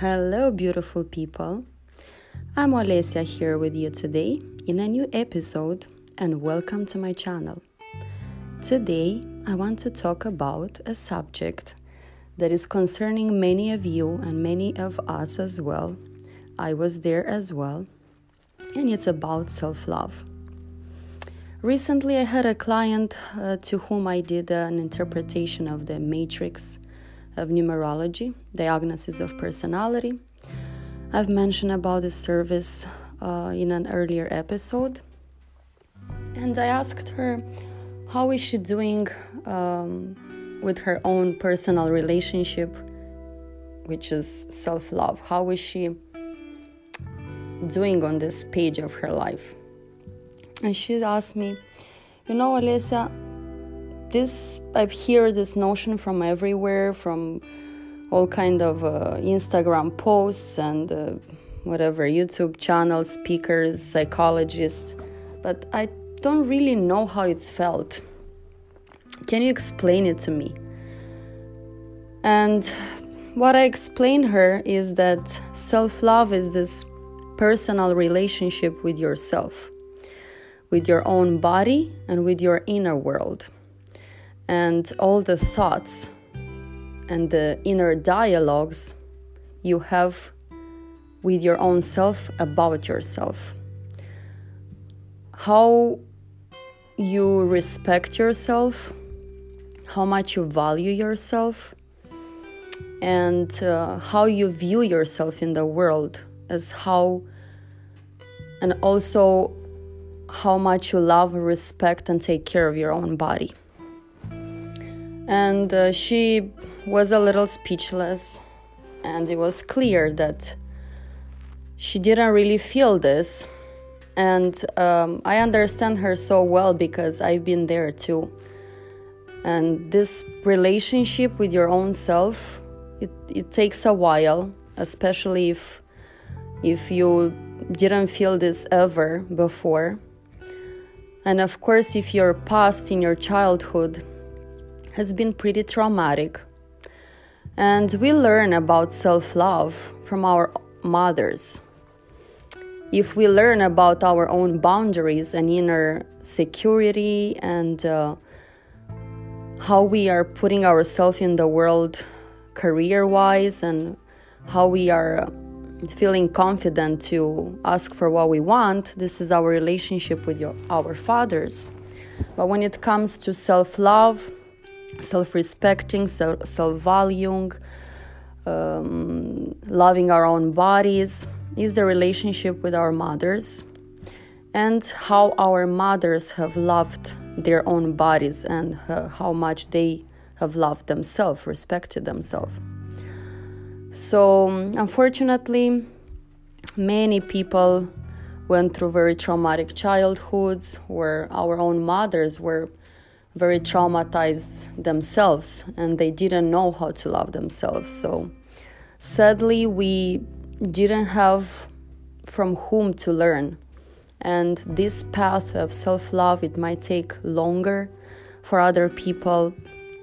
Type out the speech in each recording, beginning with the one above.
Hello, beautiful people. I'm Olesia here with you today in a new episode, and welcome to my channel. Today, I want to talk about a subject that is concerning many of you and many of us as well. I was there as well, and it's about self love. Recently, I had a client uh, to whom I did an interpretation of the matrix of numerology, diagnosis of personality. I've mentioned about this service uh, in an earlier episode. And I asked her how is she doing um, with her own personal relationship, which is self love. How is she doing on this page of her life? And she asked me, You know, Olesia, this I've heard this notion from everywhere, from all kind of uh, Instagram posts and uh, whatever YouTube channels, speakers, psychologists, but I don't really know how it's felt. Can you explain it to me? And what I explained her is that self-love is this personal relationship with yourself, with your own body and with your inner world and all the thoughts and the inner dialogues you have with your own self about yourself. How you respect yourself, how much you value yourself, and uh, how you view yourself in the world as how, and also how much you love, respect, and take care of your own body and uh, she was a little speechless. And it was clear that she didn't really feel this. And um, i understand her so well because i've been there too. And this relationship with your own self it, it takes a while especially if if you didn't feel this ever before. And of course if your past in your childhood has been pretty traumatic. And we learn about self love from our mothers. If we learn about our own boundaries and inner security and uh, how we are putting ourselves in the world career wise and how we are feeling confident to ask for what we want, this is our relationship with your, our fathers. But when it comes to self love, self respecting, self valuing, um, loving our own bodies, is the relationship with our mothers and how our mothers have loved their own bodies and uh, how much they have loved themselves, respected themselves. So, unfortunately, many people went through very traumatic childhoods where our own mothers were very traumatized themselves and they didn't know how to love themselves. So sadly, we didn't have from whom to learn. And this path of self love, it might take longer for other people.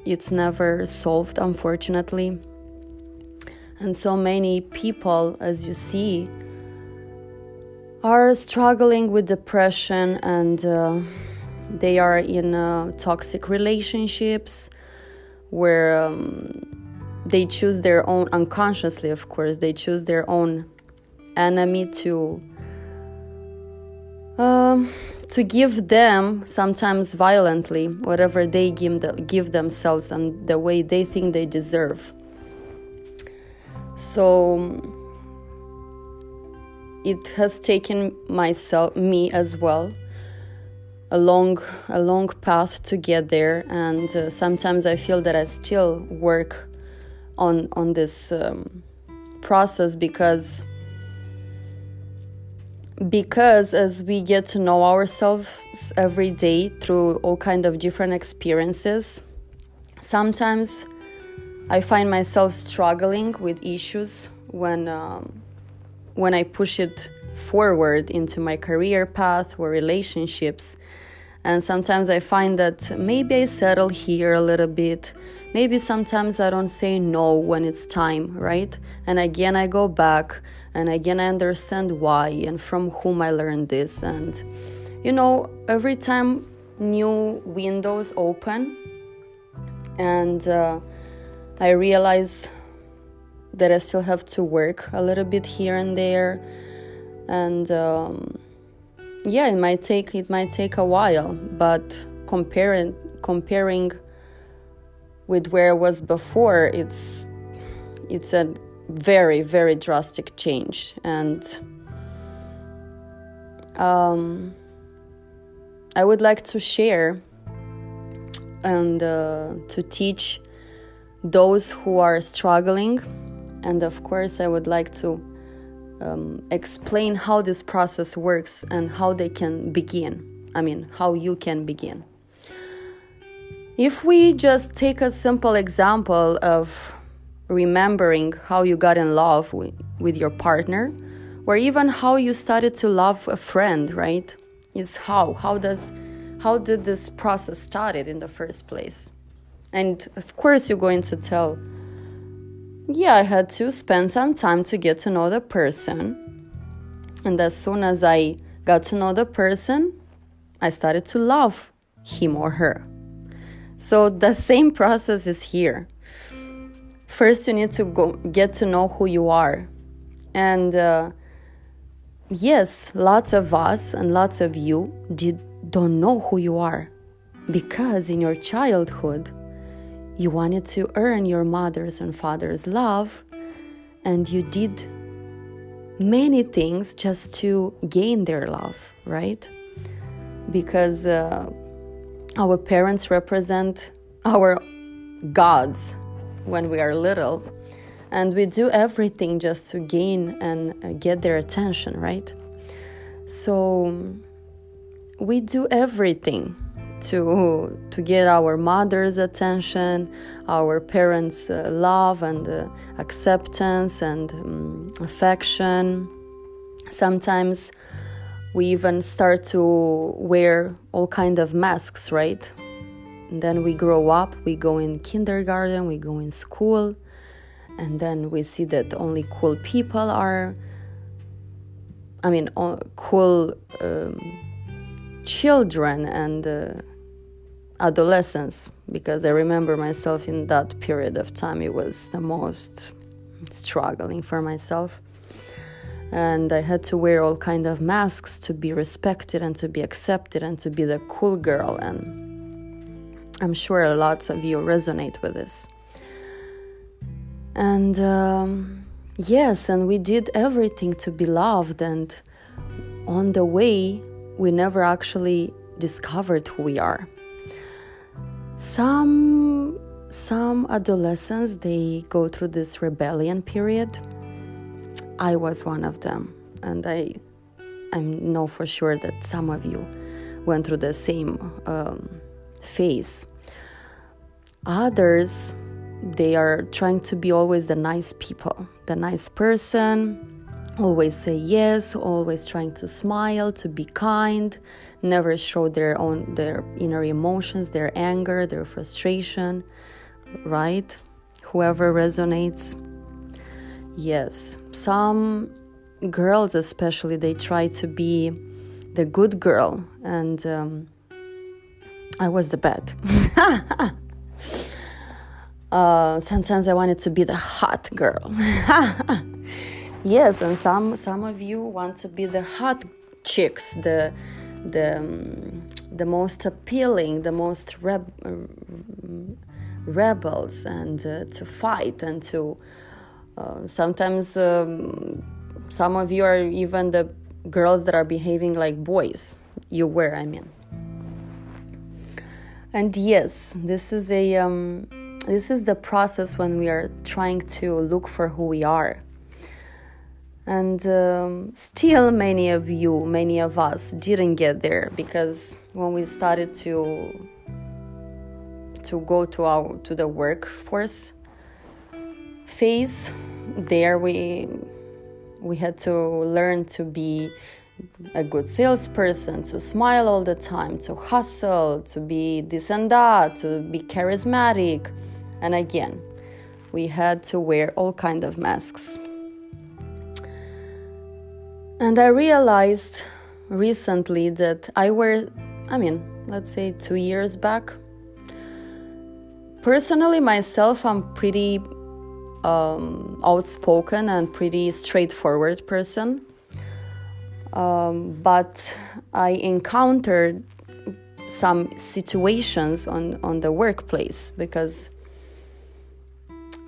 It's never solved, unfortunately. And so many people, as you see, are struggling with depression and uh, they are in uh, toxic relationships where um, they choose their own unconsciously of course they choose their own enemy to um, to give them sometimes violently whatever they give, the, give themselves and the way they think they deserve. So it has taken myself me as well a long a long path to get there. And uh, sometimes i feel that i still work on on this um, process because because as we get to know ourselves every day through all kind of different experiences sometimes i find myself struggling with issues when um, when i push it forward into my career path or relationships And sometimes I find that maybe I settle here a little bit. Maybe sometimes I don't say no when it's time, right? And again, I go back and again, I understand why and from whom I learned this. And, you know, every time new windows open and uh, I realize that I still have to work a little bit here and there. And, um, yeah it might take it might take a while but comparing comparing with where it was before it's it's a very very drastic change. And um, i would like to share and uh, to teach those who are struggling. And of course i would like to um, explain how this process works and how they can begin. I mean, how you can begin. If we just take a simple example of remembering how you got in love with, with your partner, or even how you started to love a friend, right? Is how how does how did this process started in the first place? And of course, you're going to tell yeah, I had to spend some time to get to know the person. And as soon as I got to know the person, I started to love him or her. So the same process is here. First, you need to go get to know who you are. And uh, yes, lots of us and lots of you did, don't know who you are because in your childhood, you wanted to earn your mother's and father's love, and you did many things just to gain their love, right? Because uh, our parents represent our gods when we are little, and we do everything just to gain and get their attention, right? So we do everything to to get our mother's attention, our parents' uh, love and uh, acceptance and um, affection. Sometimes we even start to wear all kind of masks, right? And then we grow up, we go in kindergarten, we go in school, and then we see that only cool people are. I mean, cool um, children and. Uh, adolescence because I remember myself in that period of time it was the most struggling for myself. And I had to wear all kind of masks to be respected and to be accepted and to be the cool girl and I'm sure lots of you resonate with this. And um, yes and we did everything to be loved and on the way we never actually discovered who we are some some adolescents they go through this rebellion period. I was one of them, and I I know for sure that some of you went through the same um, phase. Others, they are trying to be always the nice people, the nice person, always say yes always trying to smile to be kind never show their own their inner emotions their anger their frustration right? Whoever resonates yes. Some girls especially they try to be the good girl and um, i was the bad. Uh, sometimes i wanted to be the hot girl Yes, and some some of you want to be the hot chicks, the the um, the most appealing, the most reb- rebels, and uh, to fight and to. Uh, sometimes um, some of you are even the girls that are behaving like boys. You were, I mean. And yes, this is a um, this is the process when we are trying to look for who we are and um, still many of you many of us didn't get there because when we started to to go to our to the workforce phase there we we had to learn to be a good salesperson, to smile all the time, to hustle, to be this and that, to be charismatic. And again, we had to wear all kind of masks. And I realized recently that I wear, I mean, let's say two years back. Personally, myself, I'm pretty um, outspoken and pretty straightforward person. Um, but I encountered some situations on, on the workplace because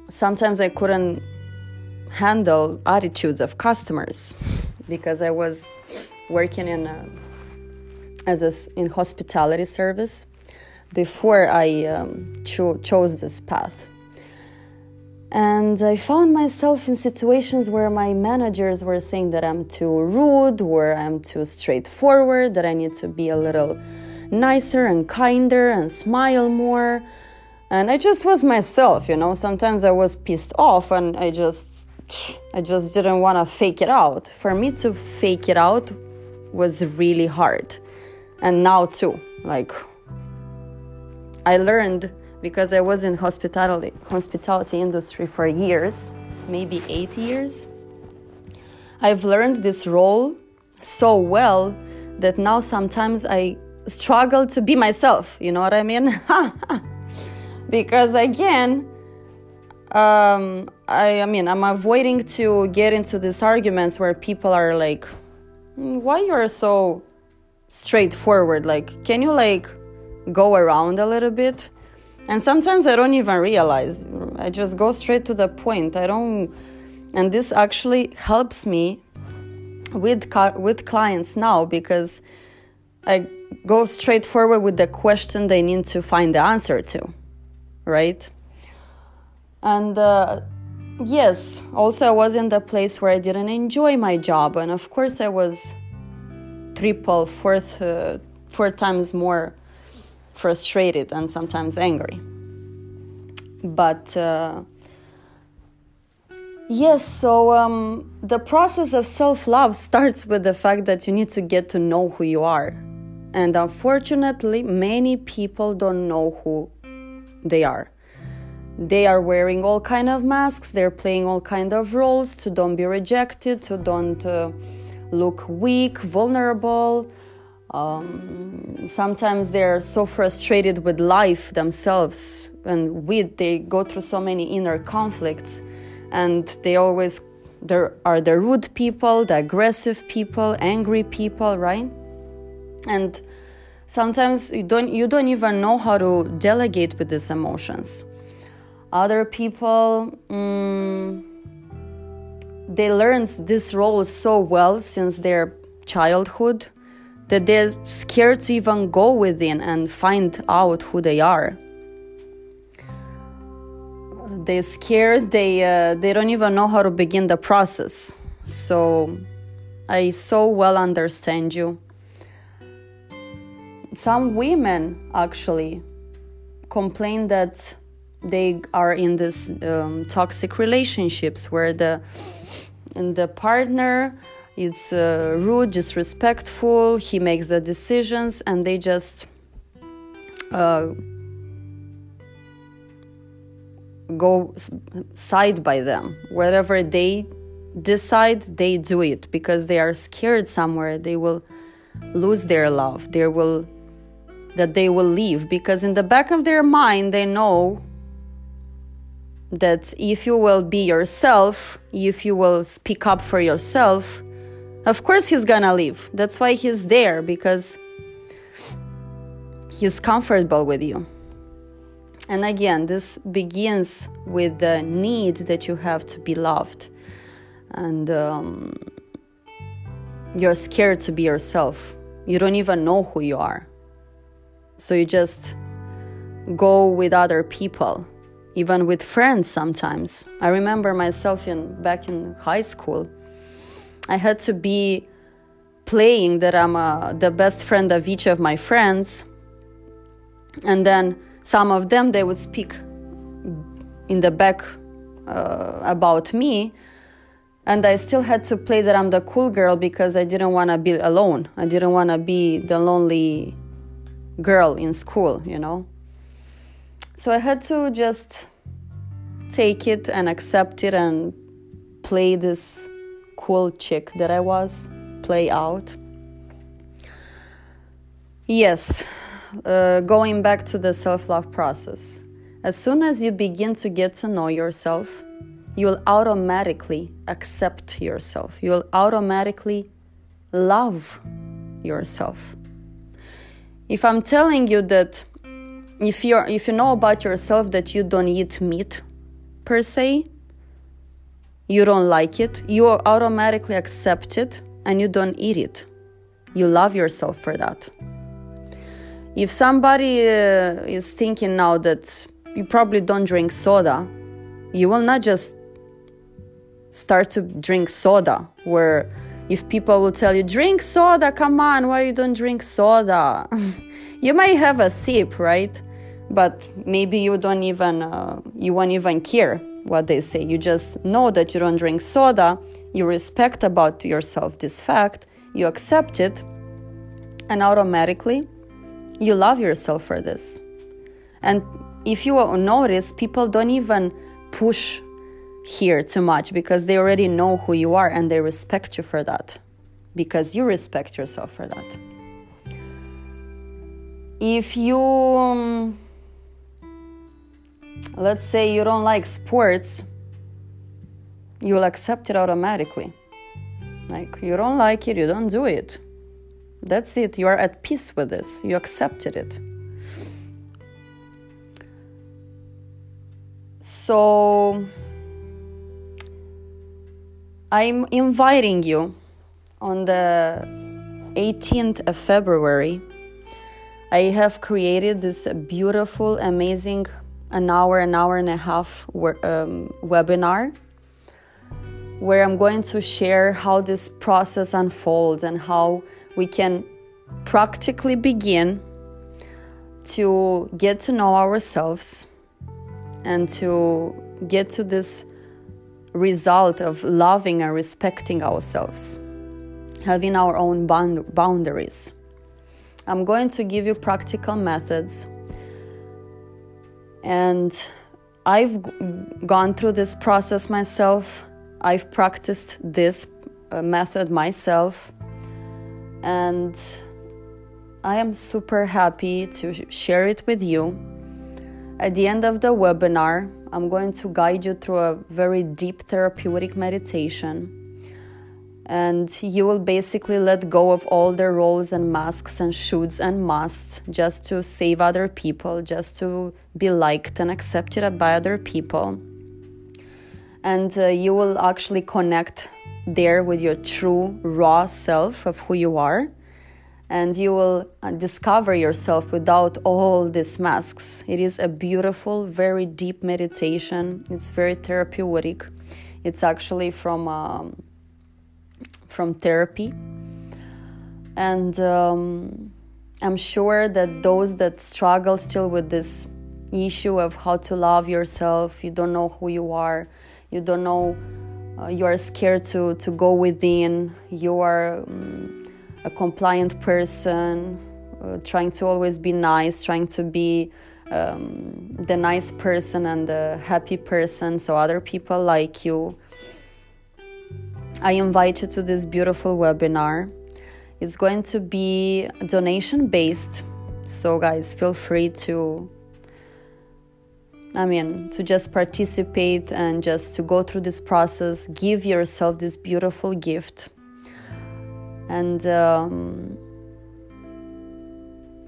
sometimes I couldn't handle attitudes of customers because I was working in a, as a, in hospitality service before I um, cho- chose this path. And I found myself in situations where my managers were saying that I'm too rude, or I'm too straightforward, that I need to be a little nicer and kinder and smile more. And I just was myself, you know. Sometimes I was pissed off and I just I just didn't want to fake it out. For me to fake it out was really hard. And now too. Like I learned because I was in hospitality hospitality industry for years, maybe 8 years. I've learned this role so well that now sometimes I struggle to be myself, you know what I mean? because again, um, I, I mean, I'm avoiding to get into these arguments where people are like, mm, why you're so straightforward? Like, can you like go around a little bit? And sometimes I don't even realize. I just go straight to the point. I don't, and this actually helps me with with clients now because I go straight forward with the question they need to find the answer to, right? And uh, yes, also I was in the place where I didn't enjoy my job, and of course I was triple, fourth, uh, four times more frustrated and sometimes angry. But uh, yes, so um, the process of self love starts with the fact that you need to get to know who you are. And unfortunately, many people don't know who they are. They are wearing all kind of masks. They're playing all kind of roles. To don't be rejected, to don't uh, look weak, vulnerable, um, sometimes they're so frustrated with life themselves and with they go through so many inner conflicts. And they always there are the rude people the aggressive people angry people right? And sometimes you don't you don't even know how to delegate with these emotions other people mm, they learn this role so well since their childhood that they're scared to even go within and find out who they are. They're scared, they, uh, they don't even know how to begin the process. So I so well understand you. Some women actually complain that they are in this um, toxic relationships where the the partner is uh, rude, disrespectful. He makes the decisions, and they just uh, go side by them. Whatever they decide, they do it because they are scared somewhere they will lose their love. They will that they will leave because in the back of their mind they know that if you will be yourself, if you will speak up for yourself, of course, he's gonna leave. That's why he's there because he's comfortable with you. And again, this begins with the need that you have to be loved. And um, you're scared to be yourself. You don't even know who you are. So you just go with other people, even with friends sometimes. I remember myself in back in high school I had to be playing that I'm uh, the best friend of each of my friends. And then some of them, they would speak in the back uh, about me. and I still had to play that I'm the cool girl because I didn't want to be alone. I didn't want to be the lonely girl in school, you know. So I had to just take it and accept it and play this cool chick that I was, play out. Yes, uh, going back to the self love process. As soon as you begin to get to know yourself, you will automatically accept yourself. You will automatically love yourself. If I'm telling you that if you if you know about yourself that you don't eat meat per se, you don't like it, you automatically accept it and you don't eat it. You love yourself for that. If somebody uh, is thinking now that you probably don't drink soda, you will not just start to drink soda where if people will tell you drink soda come on why you don't drink soda you might have a sip right but maybe you don't even uh, you won't even care what they say. You just know that you don't drink soda. You respect about yourself this fact. You accept it. And automatically you love yourself for this. And if you notice people don't even push here too much because they already know who you are and they respect you for that because you respect yourself for that. If you, um, let's say, you don't like sports, you'll accept it automatically. Like, you don't like it, you don't do it. That's it. You are at peace with this. You accepted it. So, I'm inviting you on the 18th of February. I have created this beautiful, amazing, an hour, an hour and a half um, webinar where I'm going to share how this process unfolds and how we can practically begin to get to know ourselves and to get to this result of loving and respecting ourselves, having our own boundaries. I'm going to give you practical methods, and I've gone through this process myself. I've practiced this uh, method myself, and I am super happy to share it with you. At the end of the webinar, I'm going to guide you through a very deep therapeutic meditation. And you will basically let go of all the roles and masks and shoulds and musts just to save other people, just to be liked and accepted by other people. And uh, you will actually connect there with your true, raw self of who you are and you will uh, discover yourself without all these masks. It is a beautiful, very deep meditation. It's very therapeutic. It's actually from um, from therapy, and um, I'm sure that those that struggle still with this issue of how to love yourself, you don't know who you are, you don't know, uh, you are scared to to go within, you are. Um, a compliant person, uh, trying to always be nice, trying to be um, the nice person and the happy person so other people like you. I invite you to this beautiful webinar. It's going to be donation based, so guys, feel free to I mean, to just participate and just to go through this process, give yourself this beautiful gift and um,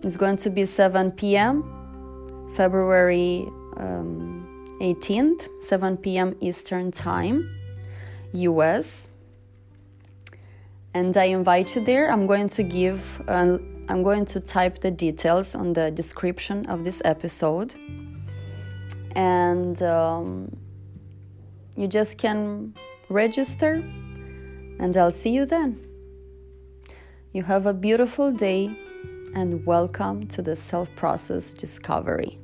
it's going to be 7 p.m. February um, 18th, 7 p.m. Eastern Time, US. And I invite you there. I'm going to give, uh, I'm going to type the details on the description of this episode. And um, you just can register, and I'll see you then. You have a beautiful day and welcome to the self process discovery.